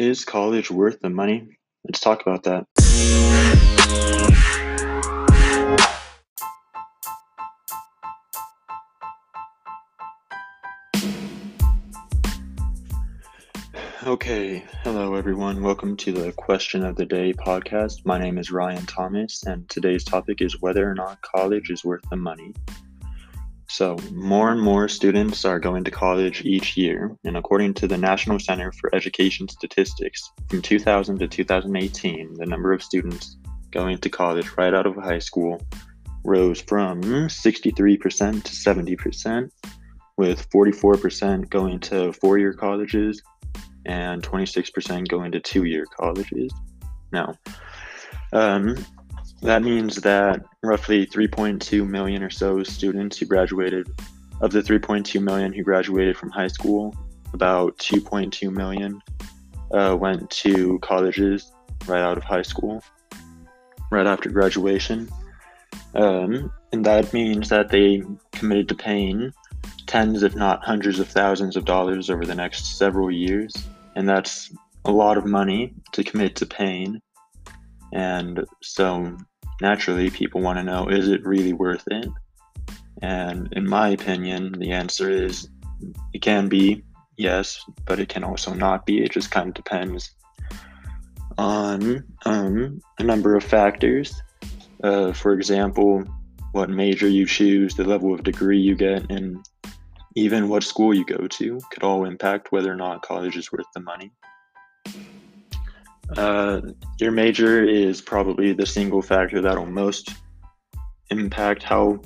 Is college worth the money? Let's talk about that. Okay, hello everyone. Welcome to the Question of the Day podcast. My name is Ryan Thomas, and today's topic is whether or not college is worth the money. So, more and more students are going to college each year, and according to the National Center for Education Statistics, from 2000 to 2018, the number of students going to college right out of high school rose from 63% to 70%, with 44% going to four year colleges and 26% going to two year colleges. Now, um, that means that roughly 3.2 million or so students who graduated, of the 3.2 million who graduated from high school, about 2.2 million uh, went to colleges right out of high school, right after graduation. Um, and that means that they committed to paying tens, if not hundreds of thousands of dollars over the next several years. And that's a lot of money to commit to paying. And so naturally people want to know is it really worth it? And in my opinion, the answer is it can be yes, but it can also not be. It just kind of depends on um, a number of factors. Uh, for example, what major you choose, the level of degree you get, and even what school you go to could all impact whether or not college is worth the money. Uh, your major is probably the single factor that'll most impact how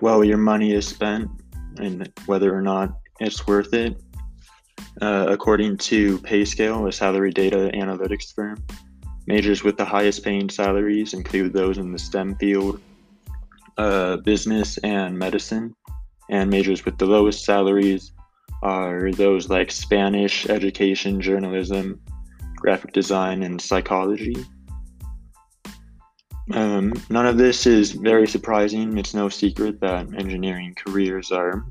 well your money is spent and whether or not it's worth it. Uh, according to PayScale, a salary data analytics firm, majors with the highest paying salaries include those in the STEM field, uh, business, and medicine. And majors with the lowest salaries are those like Spanish, education, journalism, graphic design, and psychology. Um, none of this is very surprising. It's no secret that engineering careers are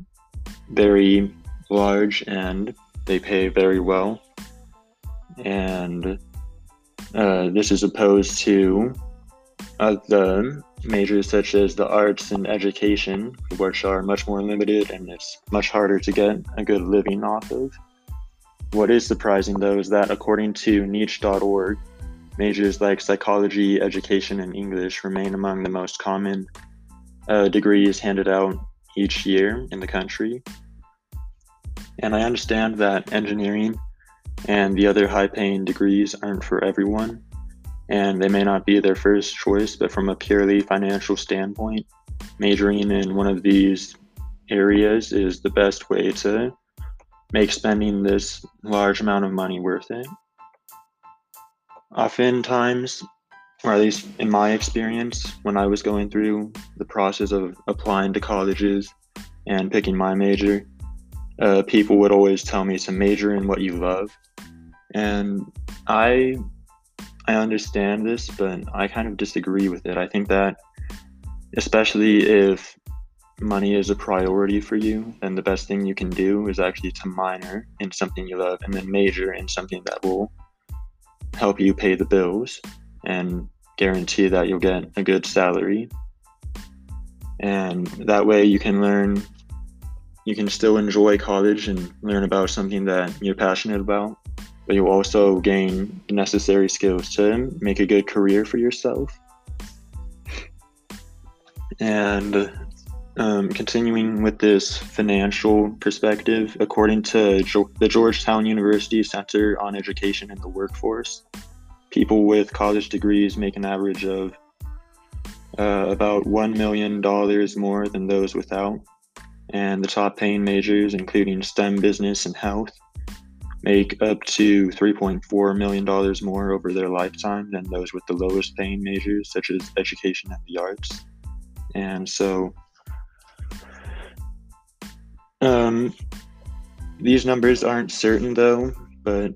very large and they pay very well. And uh, this is opposed to the majors such as the arts and education, which are much more limited and it's much harder to get a good living off of. What is surprising, though, is that according to niche.org, majors like psychology, education, and English remain among the most common uh, degrees handed out each year in the country. And I understand that engineering and the other high paying degrees aren't for everyone, and they may not be their first choice, but from a purely financial standpoint, majoring in one of these areas is the best way to make spending this large amount of money worth it. Oftentimes, or at least in my experience, when I was going through the process of applying to colleges and picking my major, uh, people would always tell me to major in what you love. And I I understand this, but I kind of disagree with it. I think that especially if money is a priority for you, then the best thing you can do is actually to minor in something you love and then major in something that will help you pay the bills and guarantee that you'll get a good salary. And that way you can learn, you can still enjoy college and learn about something that you're passionate about, but you'll also gain the necessary skills to make a good career for yourself. And um, continuing with this financial perspective, according to jo- the Georgetown University Center on Education and the Workforce, people with college degrees make an average of uh, about $1 million more than those without. And the top paying majors, including STEM, business, and health, make up to $3.4 million more over their lifetime than those with the lowest paying majors, such as education and the arts. And so, um, these numbers aren't certain though, but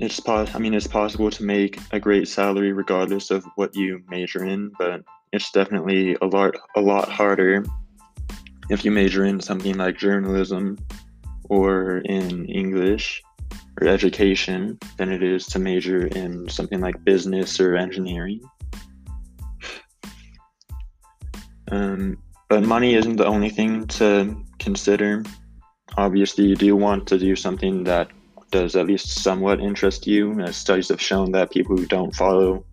it's pos- I mean, it's possible to make a great salary regardless of what you major in, but it's definitely a lot a lot harder if you major in something like journalism or in English or education than it is to major in something like business or engineering. Um, but money isn't the only thing to consider. Obviously, you do want to do something that does at least somewhat interest you, as studies have shown that people who don't follow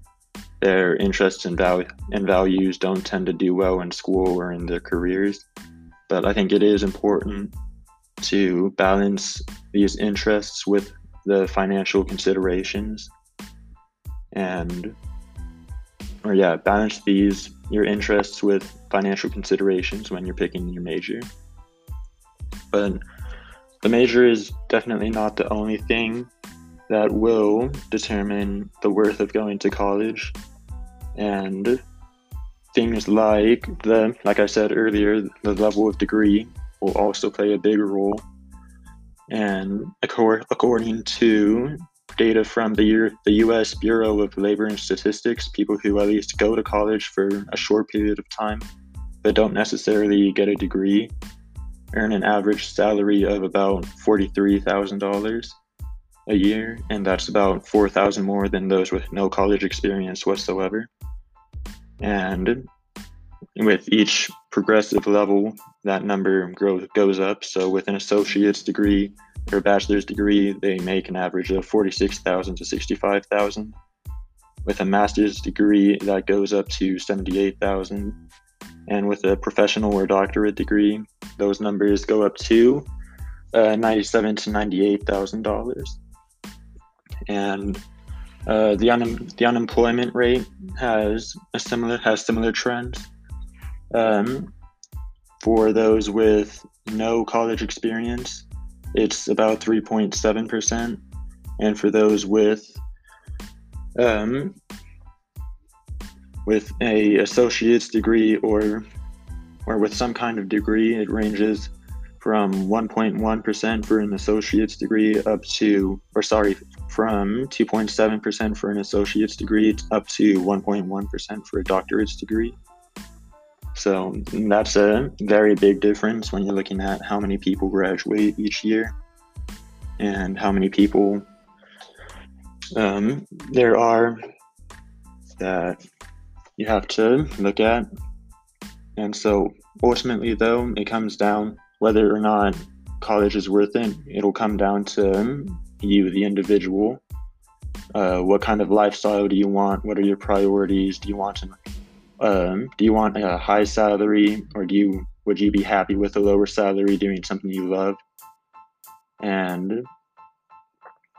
their interests and, val- and values don't tend to do well in school or in their careers. But I think it is important to balance these interests with the financial considerations and or yeah balance these your interests with financial considerations when you're picking your major. But the major is definitely not the only thing that will determine the worth of going to college. And things like the like i said earlier the level of degree will also play a big role. And according to data from the, the US Bureau of Labor and Statistics, people who at least go to college for a short period of time but don't necessarily get a degree earn an average salary of about $43,000 a year, and that's about 4,000 more than those with no college experience whatsoever. And with each progressive level, that number grows goes up. So with an associate's degree a bachelor's degree, they make an average of 46,000 to 65,000. With a master's degree, that goes up to 78,000. And with a professional or doctorate degree, those numbers go up to uh, 97 to 98,000 dollars. And uh, the un- the unemployment rate has a similar has similar trends. Um, for those with no college experience, it's about 3.7%. And for those with um, with a associate's degree or or with some kind of degree, it ranges from 1.1% for an associate's degree up to, or sorry, from 2.7% for an associate's degree up to 1.1% for a doctorate's degree. So that's a very big difference when you're looking at how many people graduate each year and how many people um, there are that you have to look at. And so ultimately, though, it comes down whether or not college is worth it, it'll come down to you, the individual. Uh, what kind of lifestyle do you want? What are your priorities? Do you want to um, do you want a high salary or do you would you be happy with a lower salary doing something you love? And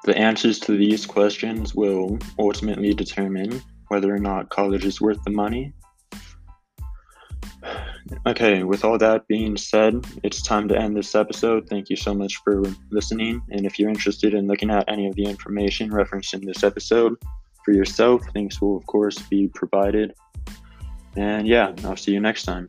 the answers to these questions will ultimately determine whether or not college is worth the money. Okay with all that being said it's time to end this episode. Thank you so much for listening and if you're interested in looking at any of the information referenced in this episode for yourself links will of course be provided and yeah, I'll see you next time.